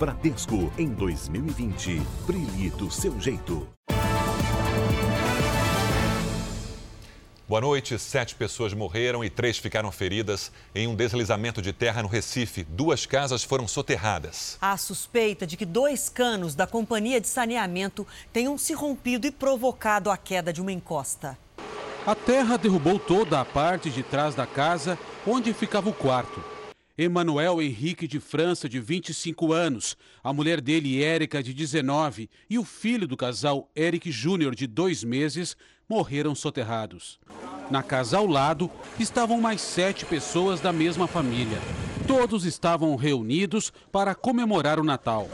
Bradesco em 2020. Brilhe do seu jeito. Boa noite. Sete pessoas morreram e três ficaram feridas em um deslizamento de terra no Recife. Duas casas foram soterradas. Há suspeita de que dois canos da companhia de saneamento tenham se rompido e provocado a queda de uma encosta. A terra derrubou toda a parte de trás da casa onde ficava o quarto. Emanuel Henrique de França, de 25 anos, a mulher dele, Érica, de 19, e o filho do casal, Eric Júnior, de dois meses, morreram soterrados. Na casa ao lado estavam mais sete pessoas da mesma família. Todos estavam reunidos para comemorar o Natal.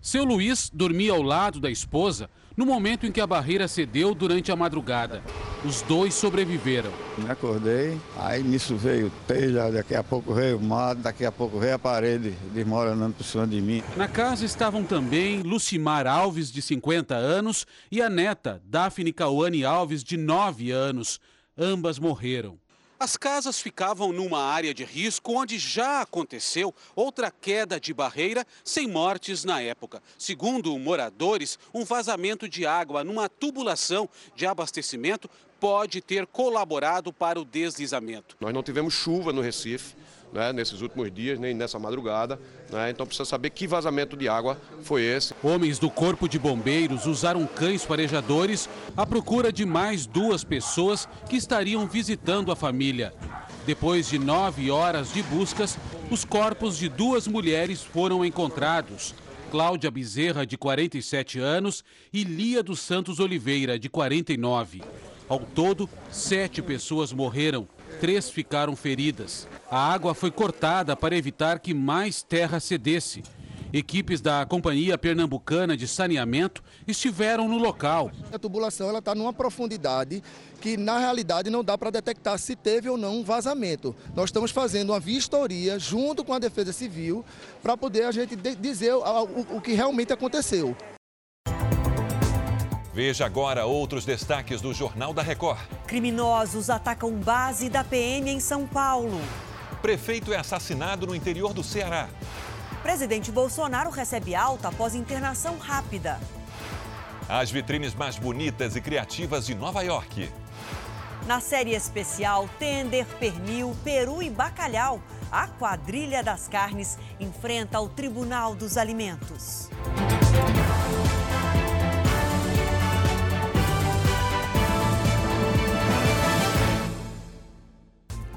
Seu Luiz dormia ao lado da esposa no momento em que a barreira cedeu durante a madrugada. Os dois sobreviveram. Me acordei, aí nisso veio telha, daqui a pouco veio o mato, daqui a pouco veio a parede desmoronando por cima de mim. Na casa estavam também Lucimar Alves, de 50 anos, e a neta, Daphne Cauane Alves, de 9 anos. Ambas morreram. As casas ficavam numa área de risco onde já aconteceu outra queda de barreira sem mortes na época. Segundo moradores, um vazamento de água numa tubulação de abastecimento pode ter colaborado para o deslizamento. Nós não tivemos chuva no Recife né, nesses últimos dias, nem nessa madrugada. Né, então precisa saber que vazamento de água foi esse. Homens do Corpo de Bombeiros usaram cães farejadores à procura de mais duas pessoas que estariam visitando a família. Depois de nove horas de buscas, os corpos de duas mulheres foram encontrados. Cláudia Bezerra, de 47 anos, e Lia dos Santos Oliveira, de 49. Ao todo, sete pessoas morreram, três ficaram feridas. A água foi cortada para evitar que mais terra cedesse. Equipes da Companhia Pernambucana de Saneamento estiveram no local. A tubulação está numa profundidade que, na realidade, não dá para detectar se teve ou não um vazamento. Nós estamos fazendo uma vistoria junto com a Defesa Civil para poder a gente dizer o, o, o que realmente aconteceu. Veja agora outros destaques do Jornal da Record. Criminosos atacam base da PM em São Paulo. Prefeito é assassinado no interior do Ceará. Presidente Bolsonaro recebe alta após internação rápida. As vitrines mais bonitas e criativas de Nova York. Na série especial Tender, Pernil, Peru e Bacalhau, a quadrilha das carnes enfrenta o Tribunal dos Alimentos.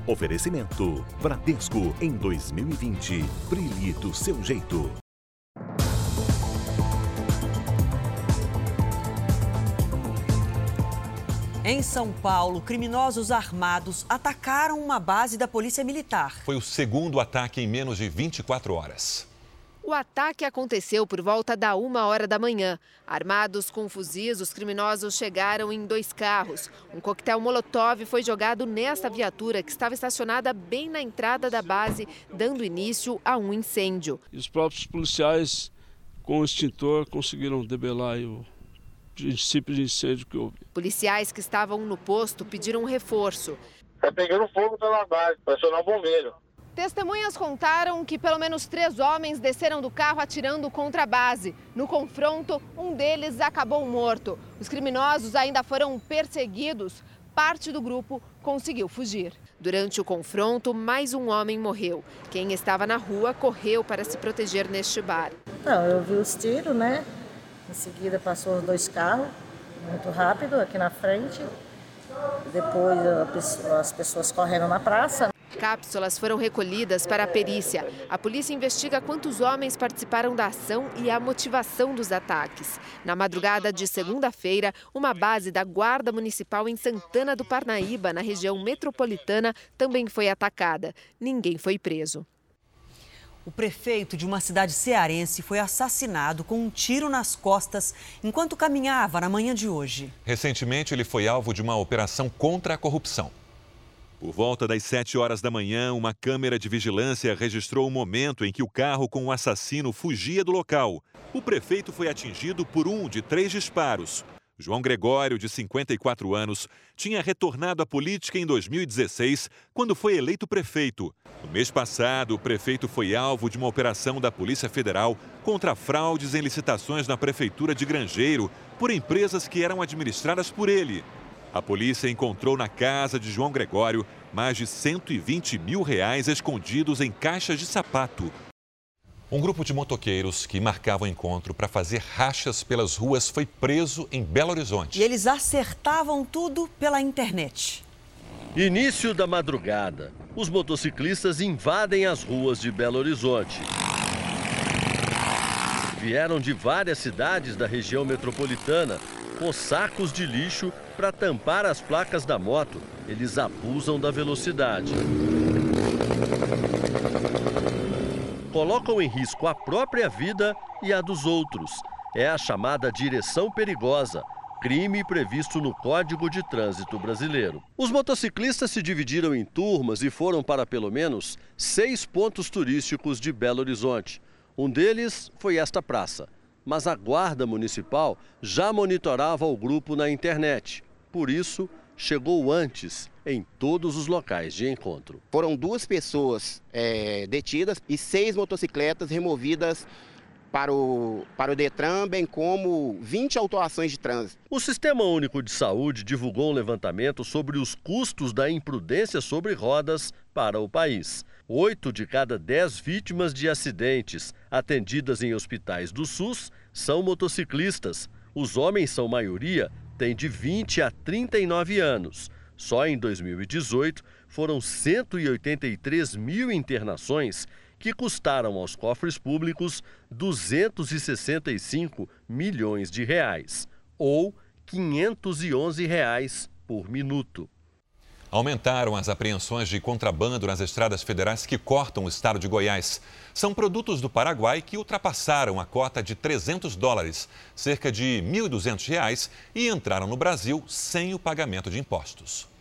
Oferecimento Bradesco em 2020. Brilhe do seu jeito. Em São Paulo, criminosos armados atacaram uma base da Polícia Militar. Foi o segundo ataque em menos de 24 horas. O ataque aconteceu por volta da uma hora da manhã. Armados com fuzis, os criminosos chegaram em dois carros. Um coquetel Molotov foi jogado nesta viatura que estava estacionada bem na entrada da base, dando início a um incêndio. E os próprios policiais, com o extintor, conseguiram debelar o princípio de incêndio que houve. Policiais que estavam no posto pediram um reforço. Está pegando fogo pela base, para acionar o bombeiro. Testemunhas contaram que pelo menos três homens desceram do carro atirando contra a base. No confronto, um deles acabou morto. Os criminosos ainda foram perseguidos. Parte do grupo conseguiu fugir. Durante o confronto, mais um homem morreu. Quem estava na rua correu para se proteger neste bar. Não, eu vi os tiros, né? Em seguida passou os dois carros, muito rápido, aqui na frente. Depois as pessoas correndo na praça. Cápsulas foram recolhidas para a perícia. A polícia investiga quantos homens participaram da ação e a motivação dos ataques. Na madrugada de segunda-feira, uma base da Guarda Municipal em Santana do Parnaíba, na região metropolitana, também foi atacada. Ninguém foi preso. O prefeito de uma cidade cearense foi assassinado com um tiro nas costas enquanto caminhava na manhã de hoje. Recentemente, ele foi alvo de uma operação contra a corrupção. Por volta das 7 horas da manhã, uma câmera de vigilância registrou o momento em que o carro com o assassino fugia do local. O prefeito foi atingido por um de três disparos. João Gregório, de 54 anos, tinha retornado à política em 2016, quando foi eleito prefeito. No mês passado, o prefeito foi alvo de uma operação da Polícia Federal contra fraudes em licitações na prefeitura de Grangeiro por empresas que eram administradas por ele. A polícia encontrou na casa de João Gregório mais de 120 mil reais escondidos em caixas de sapato. Um grupo de motoqueiros que marcava o encontro para fazer rachas pelas ruas foi preso em Belo Horizonte. E eles acertavam tudo pela internet. Início da madrugada. Os motociclistas invadem as ruas de Belo Horizonte. Vieram de várias cidades da região metropolitana com sacos de lixo para tampar as placas da moto. Eles abusam da velocidade colocam em risco a própria vida e a dos outros. É a chamada direção perigosa, crime previsto no Código de Trânsito Brasileiro. Os motociclistas se dividiram em turmas e foram para pelo menos seis pontos turísticos de Belo Horizonte. Um deles foi esta praça, mas a Guarda Municipal já monitorava o grupo na internet. Por isso, chegou antes em todos os locais de encontro. Foram duas pessoas é, detidas e seis motocicletas removidas para o, para o Detran, bem como 20 autuações de trânsito. O Sistema Único de Saúde divulgou um levantamento sobre os custos da imprudência sobre rodas para o país. Oito de cada dez vítimas de acidentes atendidas em hospitais do SUS são motociclistas. Os homens são maioria, têm de 20 a 39 anos. Só em 2018 foram 183 mil internações que custaram aos cofres públicos 265 milhões de reais, ou 511 reais por minuto. Aumentaram as apreensões de contrabando nas estradas federais que cortam o estado de Goiás. São produtos do Paraguai que ultrapassaram a cota de 300 dólares, cerca de R$ 1.200, e entraram no Brasil sem o pagamento de impostos.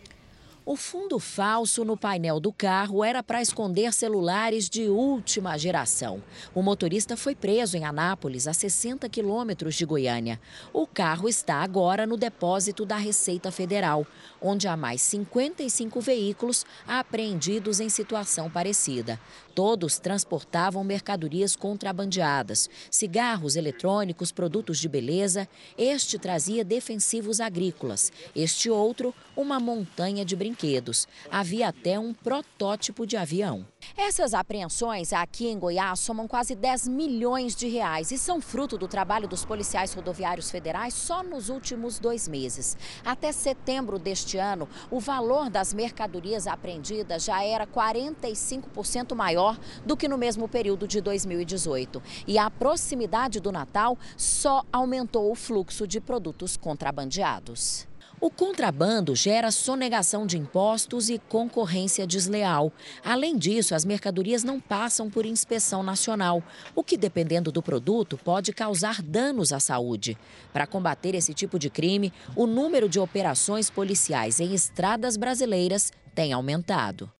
O fundo falso no painel do carro era para esconder celulares de última geração. O motorista foi preso em Anápolis, a 60 quilômetros de Goiânia. O carro está agora no depósito da Receita Federal, onde há mais 55 veículos apreendidos em situação parecida. Todos transportavam mercadorias contrabandeadas, cigarros eletrônicos, produtos de beleza. Este trazia defensivos agrícolas, este outro, uma montanha de brinquedos. Havia até um protótipo de avião. Essas apreensões aqui em Goiás somam quase 10 milhões de reais e são fruto do trabalho dos policiais rodoviários federais só nos últimos dois meses. Até setembro deste ano, o valor das mercadorias apreendidas já era 45% maior do que no mesmo período de 2018. E a proximidade do Natal só aumentou o fluxo de produtos contrabandeados. O contrabando gera sonegação de impostos e concorrência desleal. Além disso, as mercadorias não passam por inspeção nacional, o que, dependendo do produto, pode causar danos à saúde. Para combater esse tipo de crime, o número de operações policiais em estradas brasileiras tem aumentado.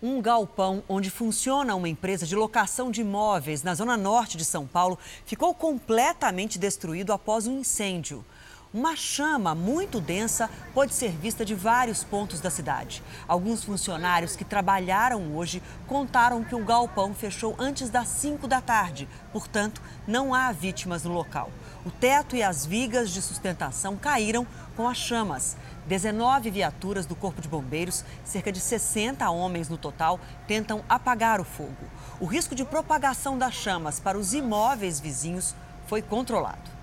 Um galpão onde funciona uma empresa de locação de imóveis na zona norte de São Paulo ficou completamente destruído após um incêndio. Uma chama muito densa pode ser vista de vários pontos da cidade. Alguns funcionários que trabalharam hoje contaram que o galpão fechou antes das 5 da tarde, portanto, não há vítimas no local. O teto e as vigas de sustentação caíram com as chamas. 19 viaturas do Corpo de Bombeiros, cerca de 60 homens no total, tentam apagar o fogo. O risco de propagação das chamas para os imóveis vizinhos foi controlado.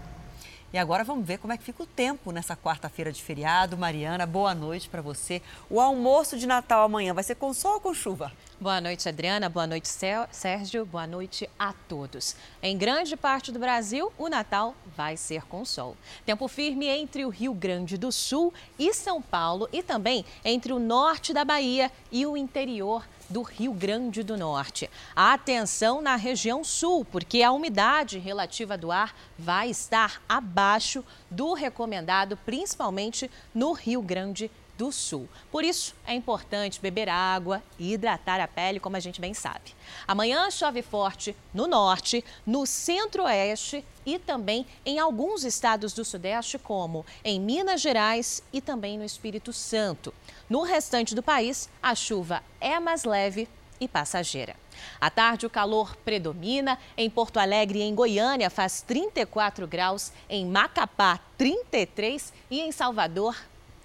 E agora vamos ver como é que fica o tempo nessa quarta-feira de feriado. Mariana, boa noite para você. O almoço de Natal amanhã vai ser com sol ou com chuva? Boa noite, Adriana. Boa noite, Sérgio. Boa noite a todos. Em grande parte do Brasil, o Natal vai ser com sol. Tempo firme entre o Rio Grande do Sul e São Paulo e também entre o norte da Bahia e o interior do Rio Grande do Norte. Atenção na região sul, porque a umidade relativa do ar vai estar abaixo do recomendado, principalmente no Rio Grande do Sul. Por isso, é importante beber água e hidratar a pele, como a gente bem sabe. Amanhã chove forte no norte, no centro-oeste e também em alguns estados do Sudeste, como em Minas Gerais e também no Espírito Santo. No restante do país, a chuva é mais leve e passageira. À tarde, o calor predomina. Em Porto Alegre e em Goiânia faz 34 graus, em Macapá, 33 e em Salvador,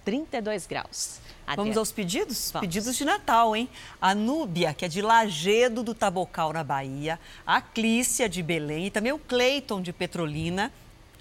32 graus. Adriana. Vamos aos pedidos? Vamos. Pedidos de Natal, hein? A Núbia, que é de Lagedo do Tabocal, na Bahia. A Clícia, de Belém. E também o Cleiton, de Petrolina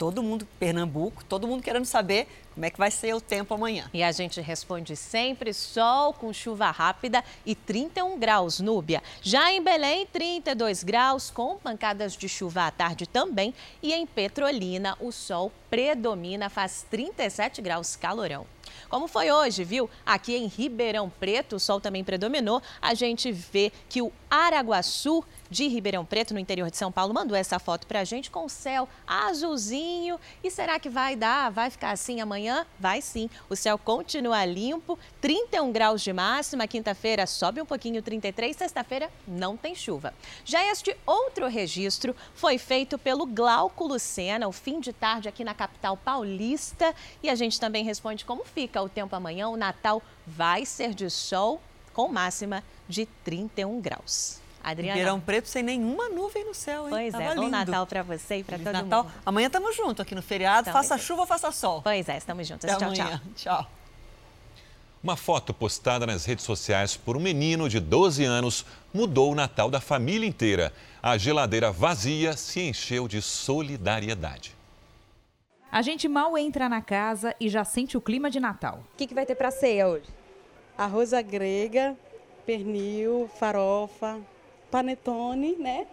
todo mundo, Pernambuco, todo mundo querendo saber como é que vai ser o tempo amanhã. E a gente responde sempre sol com chuva rápida e 31 graus, Núbia. Já em Belém, 32 graus, com pancadas de chuva à tarde também. E em Petrolina, o sol predomina, faz 37 graus, calorão. Como foi hoje, viu? Aqui em Ribeirão Preto, o sol também predominou. A gente vê que o Araguaçu de Ribeirão Preto, no interior de São Paulo, mandou essa foto para a gente com o céu azulzinho. E será que vai dar? Vai ficar assim amanhã? Vai sim. O céu continua limpo, 31 graus de máxima. Quinta-feira sobe um pouquinho, 33. Sexta-feira não tem chuva. Já este outro registro foi feito pelo Glauco Lucena, o fim de tarde aqui na capital paulista. E a gente também responde como fica o tempo amanhã. O Natal vai ser de sol com máxima de 31 graus. Adriana. Ribeirão Preto sem nenhuma nuvem no céu, hein? Pois Tava é, lindo. bom Natal para você e para todo Natal. mundo. Amanhã estamos juntos aqui no feriado, Tamo faça chuva ou faça sol. Pois é, estamos juntos. Até tchau, amanhã. tchau. Tchau. Uma foto postada nas redes sociais por um menino de 12 anos mudou o Natal da família inteira. A geladeira vazia se encheu de solidariedade. A gente mal entra na casa e já sente o clima de Natal. O que, que vai ter para ceia hoje? Arroz à grega, pernil, farofa, panetone, né?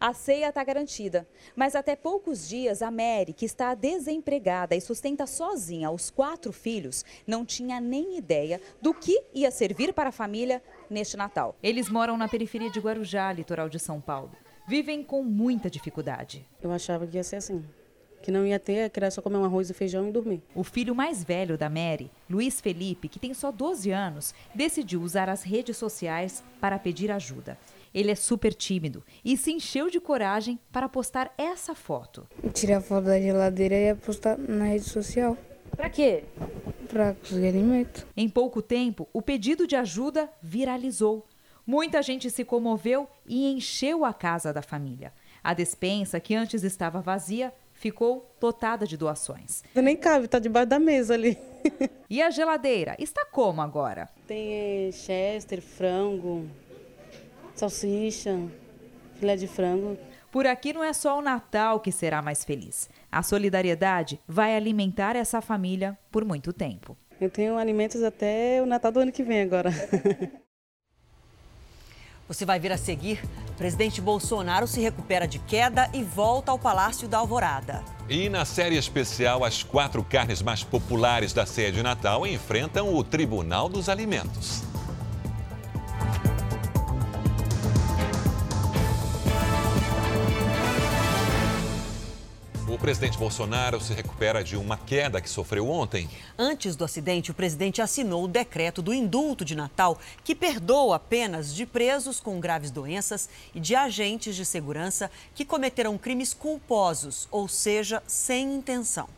A ceia está garantida, mas até poucos dias a Mary, que está desempregada e sustenta sozinha os quatro filhos, não tinha nem ideia do que ia servir para a família neste Natal. Eles moram na periferia de Guarujá, litoral de São Paulo. Vivem com muita dificuldade. Eu achava que ia ser assim, que não ia ter, que era só comer um arroz e feijão e dormir. O filho mais velho da Mary, Luiz Felipe, que tem só 12 anos, decidiu usar as redes sociais para pedir ajuda. Ele é super tímido e se encheu de coragem para postar essa foto. Tirar foto da geladeira e postar na rede social. Para quê? Para conseguir alimento. Em pouco tempo, o pedido de ajuda viralizou. Muita gente se comoveu e encheu a casa da família. A despensa, que antes estava vazia, ficou lotada de doações. Nem cabe, tá debaixo da mesa ali. E a geladeira está como agora? Tem eh, chester, frango, salsicha, filé de frango. Por aqui não é só o Natal que será mais feliz. A solidariedade vai alimentar essa família por muito tempo. Eu tenho alimentos até o Natal do ano que vem agora. Você vai ver a seguir: presidente Bolsonaro se recupera de queda e volta ao Palácio da Alvorada. E na série especial, as quatro carnes mais populares da ceia de Natal enfrentam o Tribunal dos Alimentos. Presidente Bolsonaro se recupera de uma queda que sofreu ontem. Antes do acidente, o presidente assinou o decreto do indulto de Natal, que perdoa penas de presos com graves doenças e de agentes de segurança que cometeram crimes culposos, ou seja, sem intenção.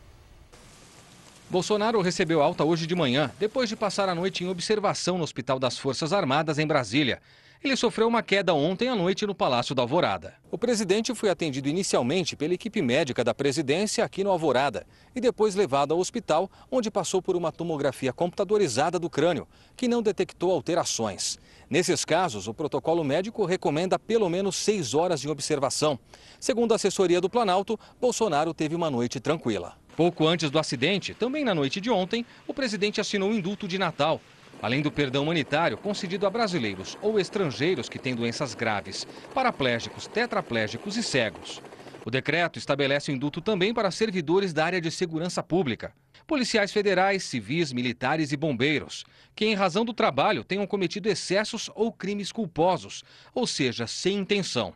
Bolsonaro recebeu alta hoje de manhã, depois de passar a noite em observação no Hospital das Forças Armadas, em Brasília. Ele sofreu uma queda ontem à noite no Palácio da Alvorada. O presidente foi atendido inicialmente pela equipe médica da presidência aqui no Alvorada e depois levado ao hospital, onde passou por uma tomografia computadorizada do crânio, que não detectou alterações. Nesses casos, o protocolo médico recomenda pelo menos seis horas de observação. Segundo a assessoria do Planalto, Bolsonaro teve uma noite tranquila. Pouco antes do acidente, também na noite de ontem, o presidente assinou o indulto de Natal. Além do perdão humanitário concedido a brasileiros ou estrangeiros que têm doenças graves, paraplégicos, tetraplégicos e cegos. O decreto estabelece o indulto também para servidores da área de segurança pública, policiais federais, civis, militares e bombeiros, que em razão do trabalho tenham cometido excessos ou crimes culposos, ou seja, sem intenção.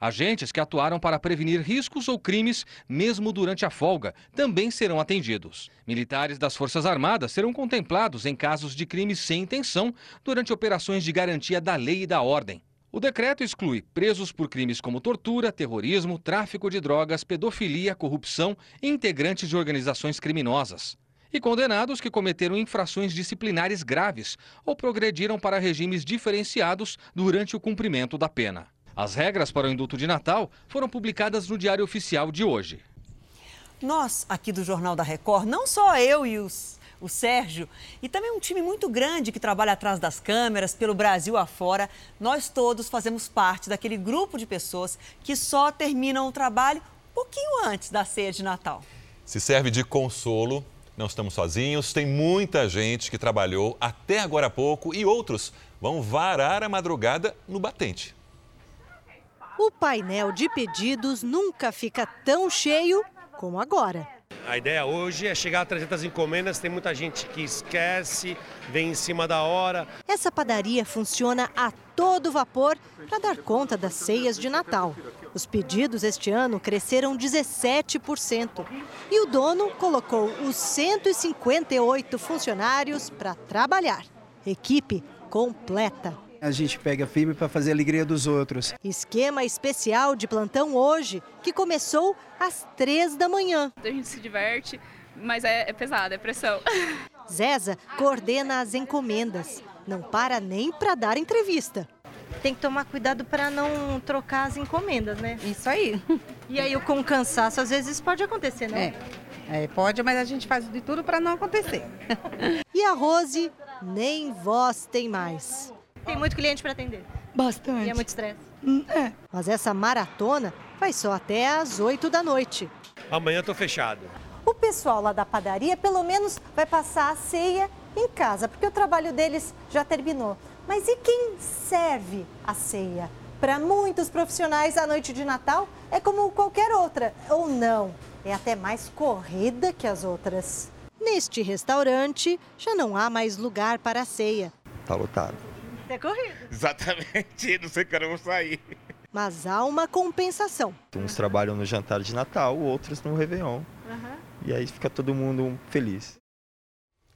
Agentes que atuaram para prevenir riscos ou crimes, mesmo durante a folga, também serão atendidos. Militares das Forças Armadas serão contemplados em casos de crimes sem intenção durante operações de garantia da lei e da ordem. O decreto exclui presos por crimes como tortura, terrorismo, tráfico de drogas, pedofilia, corrupção e integrantes de organizações criminosas. E condenados que cometeram infrações disciplinares graves ou progrediram para regimes diferenciados durante o cumprimento da pena. As regras para o indulto de Natal foram publicadas no Diário Oficial de hoje. Nós, aqui do Jornal da Record, não só eu e os, o Sérgio, e também um time muito grande que trabalha atrás das câmeras, pelo Brasil afora, nós todos fazemos parte daquele grupo de pessoas que só terminam o trabalho um pouquinho antes da ceia de Natal. Se serve de consolo, não estamos sozinhos, tem muita gente que trabalhou até agora há pouco e outros vão varar a madrugada no batente. O painel de pedidos nunca fica tão cheio como agora. A ideia hoje é chegar a 300 encomendas, tem muita gente que esquece, vem em cima da hora. Essa padaria funciona a todo vapor para dar conta das ceias de Natal. Os pedidos este ano cresceram 17%. E o dono colocou os 158 funcionários para trabalhar. Equipe completa. A gente pega firme para fazer a alegria dos outros. Esquema especial de plantão hoje, que começou às três da manhã. A gente se diverte, mas é, é pesado, é pressão. Zeza coordena as encomendas. Não para nem para dar entrevista. Tem que tomar cuidado para não trocar as encomendas, né? Isso aí. E aí, com cansaço, às vezes pode acontecer, né? É, é pode, mas a gente faz de tudo para não acontecer. e a Rose nem voz tem mais. Tem muito cliente para atender? Bastante. E é muito estresse? É. Mas essa maratona vai só até às 8 da noite. Amanhã estou fechado. O pessoal lá da padaria, pelo menos, vai passar a ceia em casa, porque o trabalho deles já terminou. Mas e quem serve a ceia? Para muitos profissionais, a noite de Natal é como qualquer outra, ou não. É até mais corrida que as outras. Neste restaurante, já não há mais lugar para a ceia. Tá lotado. É corrido. Exatamente, não sei quando eu vou sair. Mas há uma compensação. Uns trabalham no jantar de Natal, outros no Réveillon. Uhum. E aí fica todo mundo feliz.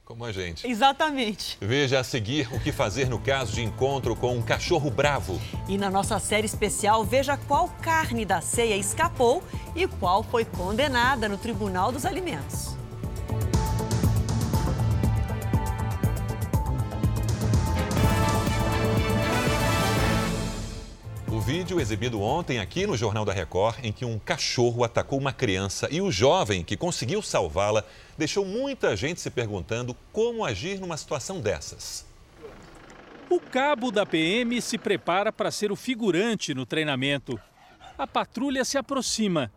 Como a gente. Exatamente. Veja a seguir o que fazer no caso de encontro com um cachorro bravo. E na nossa série especial, veja qual carne da ceia escapou e qual foi condenada no Tribunal dos Alimentos. Vídeo exibido ontem aqui no Jornal da Record, em que um cachorro atacou uma criança e o jovem que conseguiu salvá-la, deixou muita gente se perguntando como agir numa situação dessas. O cabo da PM se prepara para ser o figurante no treinamento. A patrulha se aproxima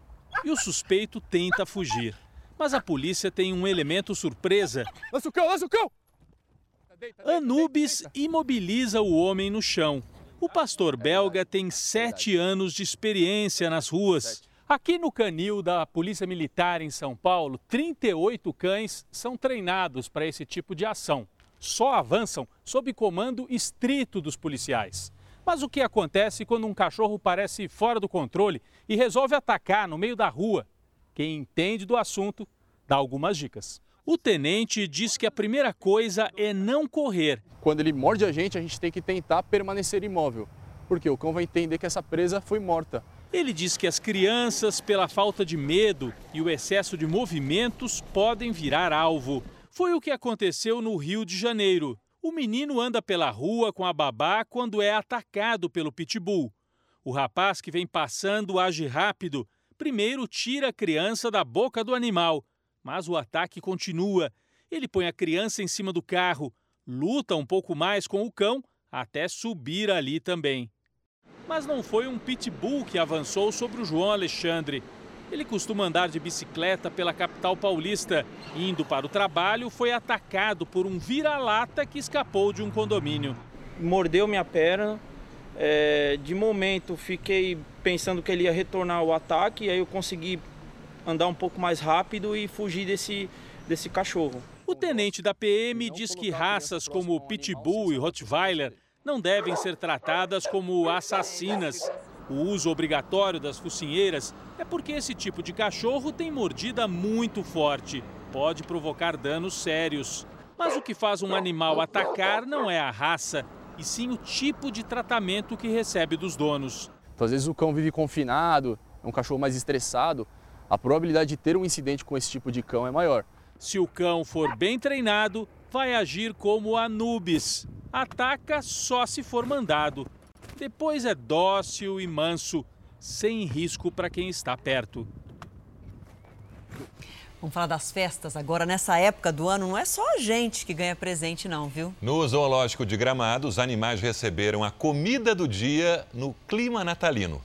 e o suspeito tenta fugir. Mas a polícia tem um elemento surpresa. Lança o cão, lança o cão! Anubis imobiliza o homem no chão. O pastor belga tem sete anos de experiência nas ruas. Aqui no canil da Polícia Militar em São Paulo, 38 cães são treinados para esse tipo de ação. Só avançam sob comando estrito dos policiais. Mas o que acontece quando um cachorro parece fora do controle e resolve atacar no meio da rua? Quem entende do assunto dá algumas dicas. O tenente diz que a primeira coisa é não correr. Quando ele morde a gente, a gente tem que tentar permanecer imóvel, porque o cão vai entender que essa presa foi morta. Ele diz que as crianças, pela falta de medo e o excesso de movimentos, podem virar alvo. Foi o que aconteceu no Rio de Janeiro. O menino anda pela rua com a babá quando é atacado pelo pitbull. O rapaz que vem passando age rápido. Primeiro tira a criança da boca do animal, mas o ataque continua. Ele põe a criança em cima do carro, luta um pouco mais com o cão até subir ali também. Mas não foi um pitbull que avançou sobre o João Alexandre. Ele costuma andar de bicicleta pela capital paulista. Indo para o trabalho, foi atacado por um vira-lata que escapou de um condomínio. Mordeu minha perna. É, de momento, fiquei pensando que ele ia retornar o ataque. E aí eu consegui andar um pouco mais rápido e fugir desse, desse cachorro. O tenente da PM diz que raças como Pitbull e Rottweiler não devem ser tratadas como assassinas. O uso obrigatório das focinheiras é porque esse tipo de cachorro tem mordida muito forte. Pode provocar danos sérios. Mas o que faz um animal atacar não é a raça, e sim o tipo de tratamento que recebe dos donos. Então, às vezes o cão vive confinado, é um cachorro mais estressado, a probabilidade de ter um incidente com esse tipo de cão é maior. Se o cão for bem treinado, vai agir como Anubis. Ataca só se for mandado. Depois é dócil e manso, sem risco para quem está perto. Vamos falar das festas agora. Nessa época do ano, não é só a gente que ganha presente, não, viu? No Zoológico de Gramado, os animais receberam a comida do dia no clima natalino.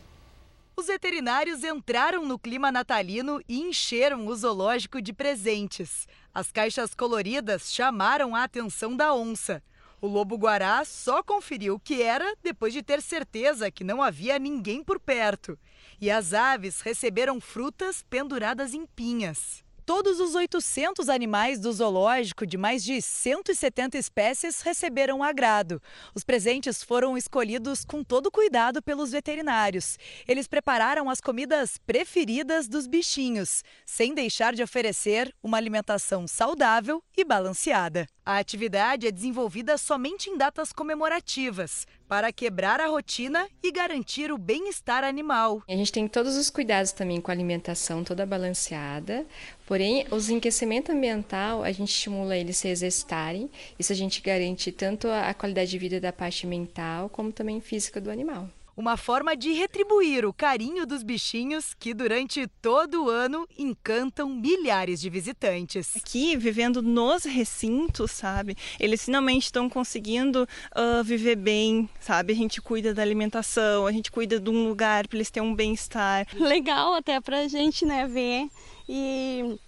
Os veterinários entraram no clima natalino e encheram o zoológico de presentes. As caixas coloridas chamaram a atenção da onça. O lobo-guará só conferiu o que era depois de ter certeza que não havia ninguém por perto. E as aves receberam frutas penduradas em pinhas. Todos os 800 animais do zoológico de mais de 170 espécies receberam agrado. Os presentes foram escolhidos com todo cuidado pelos veterinários. Eles prepararam as comidas preferidas dos bichinhos, sem deixar de oferecer uma alimentação saudável e balanceada. A atividade é desenvolvida somente em datas comemorativas, para quebrar a rotina e garantir o bem-estar animal. A gente tem todos os cuidados também com a alimentação toda balanceada, porém, os enriquecimento ambiental, a gente estimula eles se exercitarem, isso a gente garante tanto a qualidade de vida da parte mental, como também física do animal uma forma de retribuir o carinho dos bichinhos que durante todo o ano encantam milhares de visitantes. Aqui, vivendo nos recintos, sabe? Eles finalmente estão conseguindo uh, viver bem, sabe? A gente cuida da alimentação, a gente cuida de um lugar para eles terem um bem-estar. Legal até pra gente, né, ver e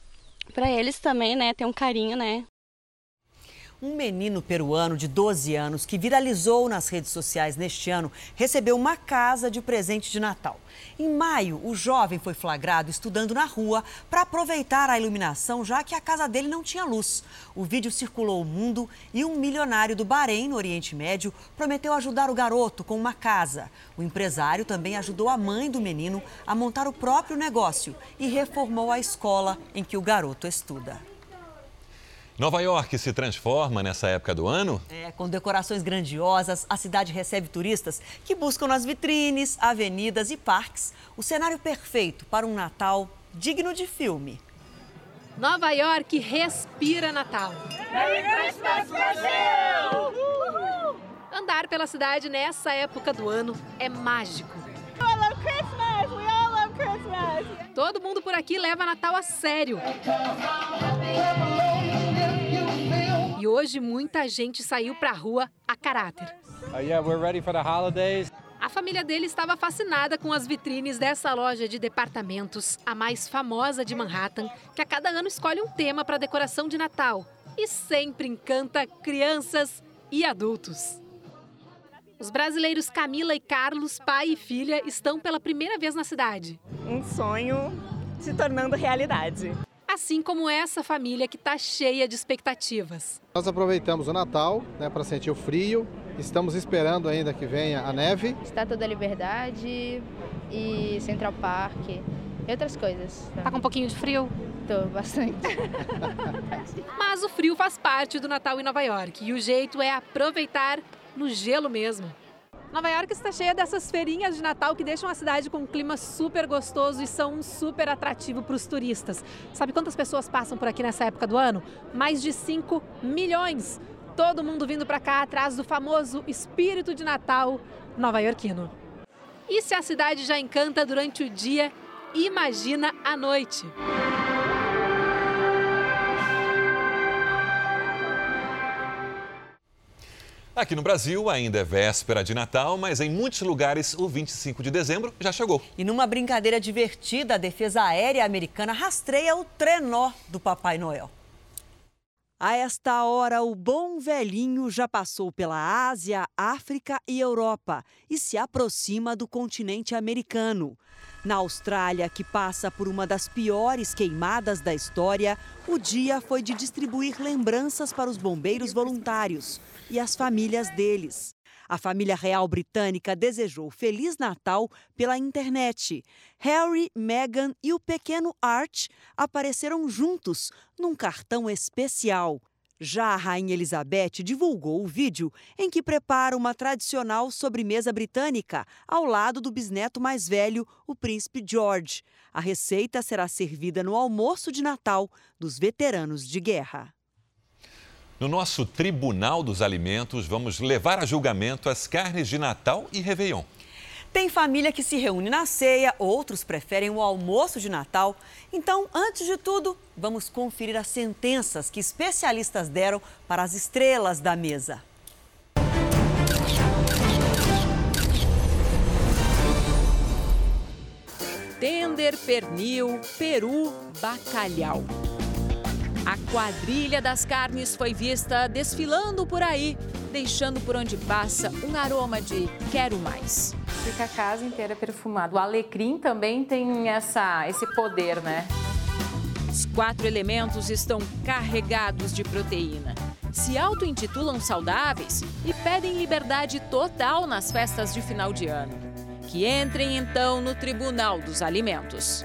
para eles também, né, ter um carinho, né, um menino peruano de 12 anos que viralizou nas redes sociais neste ano recebeu uma casa de presente de Natal. Em maio, o jovem foi flagrado estudando na rua para aproveitar a iluminação, já que a casa dele não tinha luz. O vídeo circulou o mundo e um milionário do Bahrein, no Oriente Médio, prometeu ajudar o garoto com uma casa. O empresário também ajudou a mãe do menino a montar o próprio negócio e reformou a escola em que o garoto estuda. Nova York se transforma nessa época do ano? É, com decorações grandiosas, a cidade recebe turistas que buscam nas vitrines, avenidas e parques o cenário perfeito para um Natal digno de filme. Nova York respira Natal. Merry Christmas, Brasil! Andar pela cidade nessa época do ano é mágico. I love Christmas! We all love Christmas! Todo mundo por aqui leva Natal a sério. E hoje muita gente saiu para a rua a caráter. Uh, yeah, we're ready for the holidays. A família dele estava fascinada com as vitrines dessa loja de departamentos, a mais famosa de Manhattan, que a cada ano escolhe um tema para decoração de Natal e sempre encanta crianças e adultos. Os brasileiros Camila e Carlos, pai e filha, estão pela primeira vez na cidade. Um sonho se tornando realidade assim como essa família que está cheia de expectativas. Nós aproveitamos o Natal né, para sentir o frio, estamos esperando ainda que venha a neve. Estátua da Liberdade e Central Park e outras coisas. Tá com um pouquinho de frio? Tô, bastante. Mas o frio faz parte do Natal em Nova York e o jeito é aproveitar no gelo mesmo. Nova York está cheia dessas feirinhas de Natal que deixam a cidade com um clima super gostoso e são um super atrativo para os turistas. Sabe quantas pessoas passam por aqui nessa época do ano? Mais de 5 milhões. Todo mundo vindo para cá atrás do famoso espírito de Natal nova-iorquino. E se a cidade já encanta durante o dia, imagina a noite. Aqui no Brasil ainda é véspera de Natal, mas em muitos lugares o 25 de dezembro já chegou. E numa brincadeira divertida, a defesa aérea americana rastreia o trenó do Papai Noel. A esta hora, o bom velhinho já passou pela Ásia, África e Europa e se aproxima do continente americano. Na Austrália, que passa por uma das piores queimadas da história, o dia foi de distribuir lembranças para os bombeiros voluntários e as famílias deles. A família real britânica desejou Feliz Natal pela internet. Harry, Meghan e o pequeno Art apareceram juntos num cartão especial. Já a Rainha Elizabeth divulgou o vídeo em que prepara uma tradicional sobremesa britânica ao lado do bisneto mais velho, o príncipe George. A receita será servida no almoço de Natal dos veteranos de guerra. No nosso Tribunal dos Alimentos, vamos levar a julgamento as carnes de Natal e Réveillon. Tem família que se reúne na ceia, outros preferem o almoço de Natal. Então, antes de tudo, vamos conferir as sentenças que especialistas deram para as estrelas da mesa. Tender, pernil, peru, bacalhau. A quadrilha das carnes foi vista desfilando por aí, deixando por onde passa um aroma de quero mais. Fica a casa inteira perfumada. O alecrim também tem essa, esse poder, né? Os quatro elementos estão carregados de proteína. Se auto-intitulam saudáveis e pedem liberdade total nas festas de final de ano. Que entrem então no Tribunal dos Alimentos.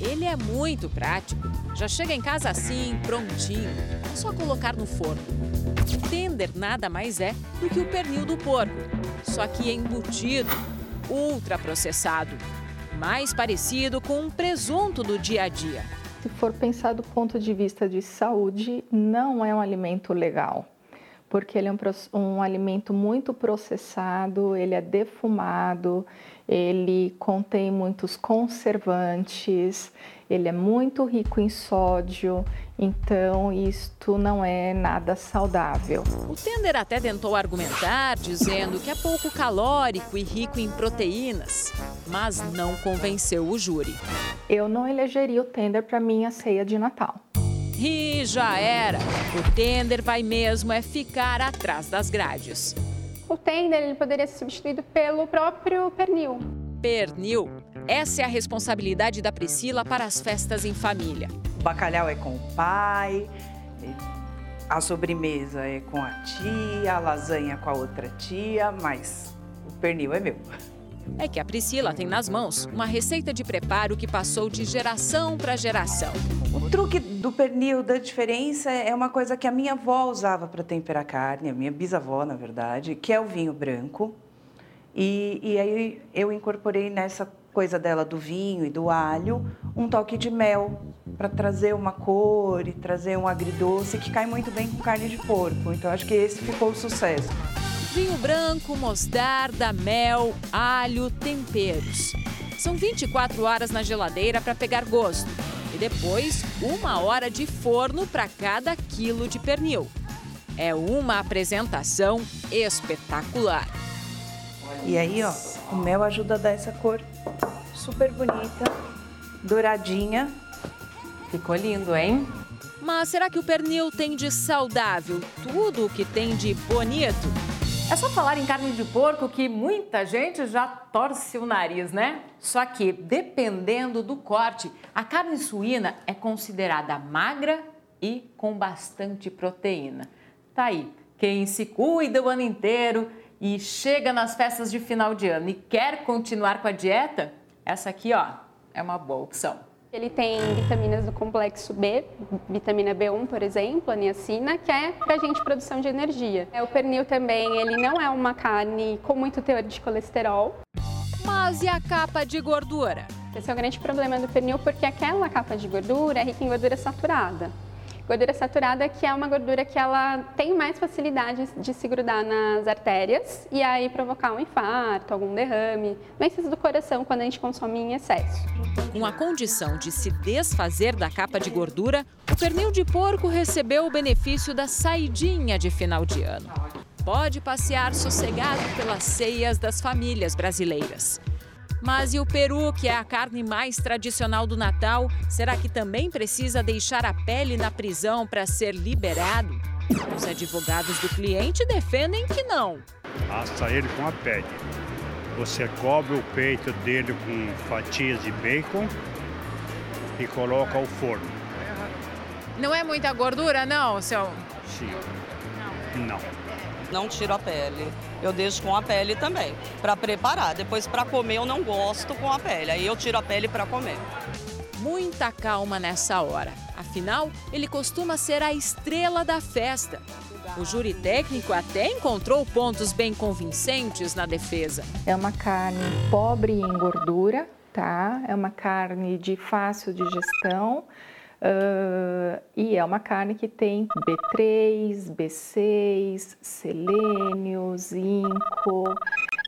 Ele é muito prático. Já chega em casa assim, prontinho. É só colocar no forno. Tender nada mais é do que o pernil do porco, só que embutido, ultraprocessado. Mais parecido com um presunto do dia a dia. Se for pensar do ponto de vista de saúde, não é um alimento legal porque ele é um, um, alimento muito processado, ele é defumado, ele contém muitos conservantes, ele é muito rico em sódio, então isto não é nada saudável. O Tender até tentou argumentar dizendo que é pouco calórico e rico em proteínas, mas não convenceu o júri. Eu não elegeria o Tender para minha ceia de Natal. E já era. O tender vai mesmo é ficar atrás das grades. O tender ele poderia ser substituído pelo próprio pernil. Pernil. Essa é a responsabilidade da Priscila para as festas em família. O bacalhau é com o pai, a sobremesa é com a tia, a lasanha com a outra tia, mas o pernil é meu é que a Priscila tem nas mãos uma receita de preparo que passou de geração para geração. O truque do pernil da diferença é uma coisa que a minha avó usava para temperar carne, a minha bisavó, na verdade, que é o vinho branco. E, e aí eu incorporei nessa coisa dela do vinho e do alho um toque de mel para trazer uma cor e trazer um agridoce que cai muito bem com carne de porco. Então acho que esse ficou o sucesso vinho branco, mostarda, mel, alho, temperos. São 24 horas na geladeira para pegar gosto e depois uma hora de forno para cada quilo de pernil. É uma apresentação espetacular. E aí, ó, o mel ajuda a dar essa cor super bonita, douradinha. Ficou lindo, hein? Mas será que o pernil tem de saudável tudo o que tem de bonito? É só falar em carne de porco que muita gente já torce o nariz, né? Só que, dependendo do corte, a carne suína é considerada magra e com bastante proteína. Tá aí, quem se cuida o ano inteiro e chega nas festas de final de ano e quer continuar com a dieta, essa aqui, ó, é uma boa opção. Ele tem vitaminas do complexo B, vitamina B1, por exemplo, a niacina, que é para a gente produção de energia. O pernil também, ele não é uma carne com muito teor de colesterol. Mas e a capa de gordura? Esse é o grande problema do pernil, porque aquela capa de gordura é rica em gordura saturada. Gordura saturada que é uma gordura que ela tem mais facilidade de se grudar nas artérias e aí provocar um infarto, algum derrame, doenças do coração quando a gente consome em excesso. Com a condição de se desfazer da capa de gordura, o pernil de porco recebeu o benefício da saidinha de final de ano. Pode passear sossegado pelas ceias das famílias brasileiras. Mas e o peru, que é a carne mais tradicional do Natal, será que também precisa deixar a pele na prisão para ser liberado? Os advogados do cliente defendem que não. Assa ele com a pele. Você cobre o peito dele com fatias de bacon e coloca ao forno. Não é muita gordura, não, seu? Sim. Não. não tiro a pele. Eu deixo com a pele também, para preparar. Depois, para comer, eu não gosto com a pele. Aí eu tiro a pele para comer. Muita calma nessa hora. Afinal, ele costuma ser a estrela da festa. O júri técnico até encontrou pontos bem convincentes na defesa. É uma carne pobre em gordura, tá? É uma carne de fácil digestão. Uh, e é uma carne que tem B3, B6, selênio, zinco,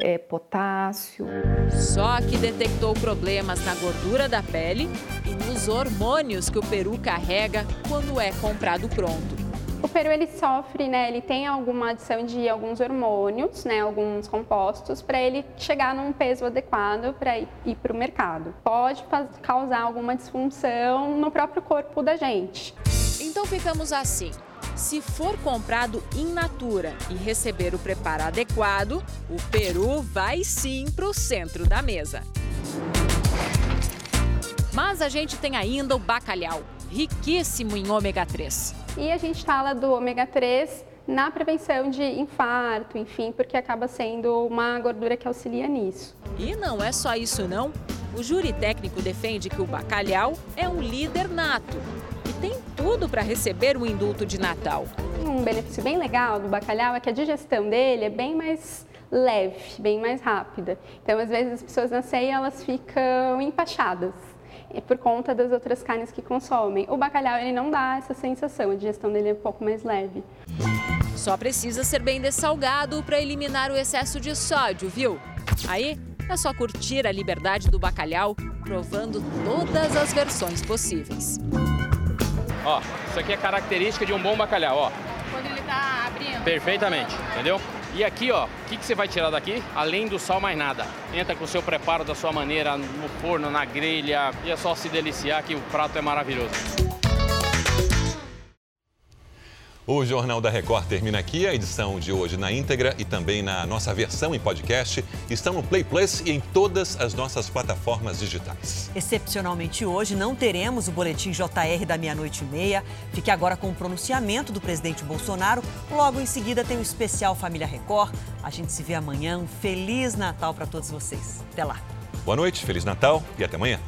é, potássio. Só que detectou problemas na gordura da pele e nos hormônios que o peru carrega quando é comprado pronto. O peru ele sofre, né, ele tem alguma adição de alguns hormônios, né, alguns compostos, para ele chegar num peso adequado para ir, para o mercado. Pode causar alguma disfunção no próprio corpo da gente. Então ficamos assim. Se for comprado in natura e receber o preparo adequado, o peru vai sim para o centro da mesa. Mas a gente tem ainda o bacalhau, riquíssimo em ômega 3. E a gente fala do ômega 3 na prevenção de infarto, enfim, porque acaba sendo uma gordura que auxilia nisso. E não é só isso não. O júri técnico defende que o bacalhau é um líder nato e tem tudo para receber o indulto de Natal. Um benefício bem legal do bacalhau é que a digestão dele é bem mais leve, bem mais rápida. Então, às vezes as pessoas na ceia elas ficam empachadas por conta das outras carnes que consomem. O bacalhau ele não dá essa sensação, a digestão dele é um pouco mais leve. Só precisa ser bem dessalgado para eliminar o excesso de sódio, viu? Aí é só curtir a liberdade do bacalhau, provando todas as versões possíveis. Ó, isso aqui é característica de um bom bacalhau, ó. Quando ele tá abrindo. Perfeitamente, entendeu? E aqui, ó, o que, que você vai tirar daqui? Além do sal, mais nada. Entra com o seu preparo da sua maneira, no forno, na grelha, e é só se deliciar que o prato é maravilhoso. O Jornal da Record termina aqui. A edição de hoje na íntegra e também na nossa versão em podcast estão no Play Plus e em todas as nossas plataformas digitais. Excepcionalmente hoje não teremos o boletim JR da meia-noite e meia. Fique agora com o pronunciamento do presidente Bolsonaro. Logo em seguida tem o especial Família Record. A gente se vê amanhã. Um Feliz Natal para todos vocês. Até lá. Boa noite, Feliz Natal e até amanhã.